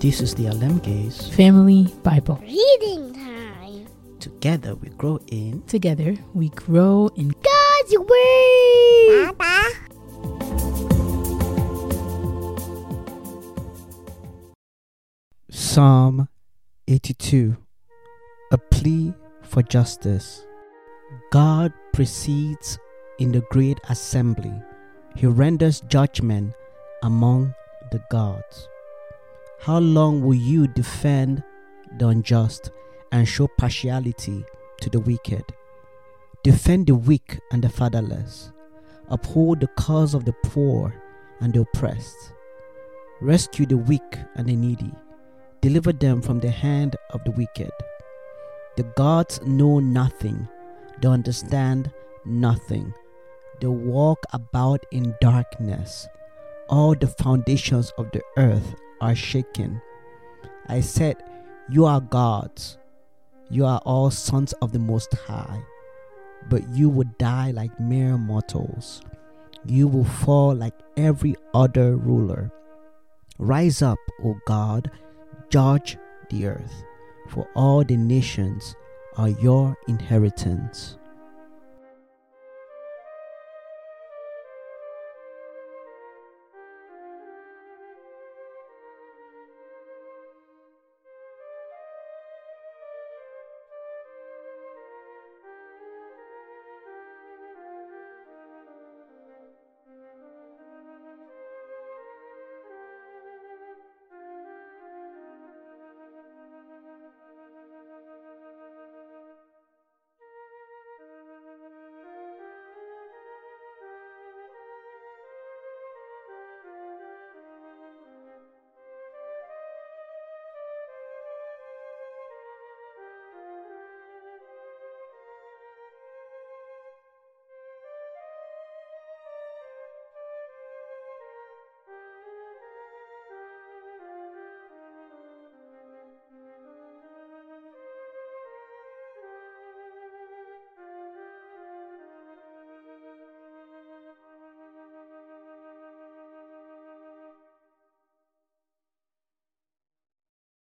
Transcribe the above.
This is the Alemge's Family Bible. Reading time. Together we grow in Together we grow in God's Word. Papa. Psalm 82 A plea for justice. God precedes in the great assembly, He renders judgment among the gods. How long will you defend the unjust and show partiality to the wicked? Defend the weak and the fatherless. Uphold the cause of the poor and the oppressed. Rescue the weak and the needy. Deliver them from the hand of the wicked. The gods know nothing, they understand nothing. They walk about in darkness. All the foundations of the earth are shaken. I said, You are gods. You are all sons of the Most High. But you will die like mere mortals. You will fall like every other ruler. Rise up, O God, judge the earth, for all the nations are your inheritance.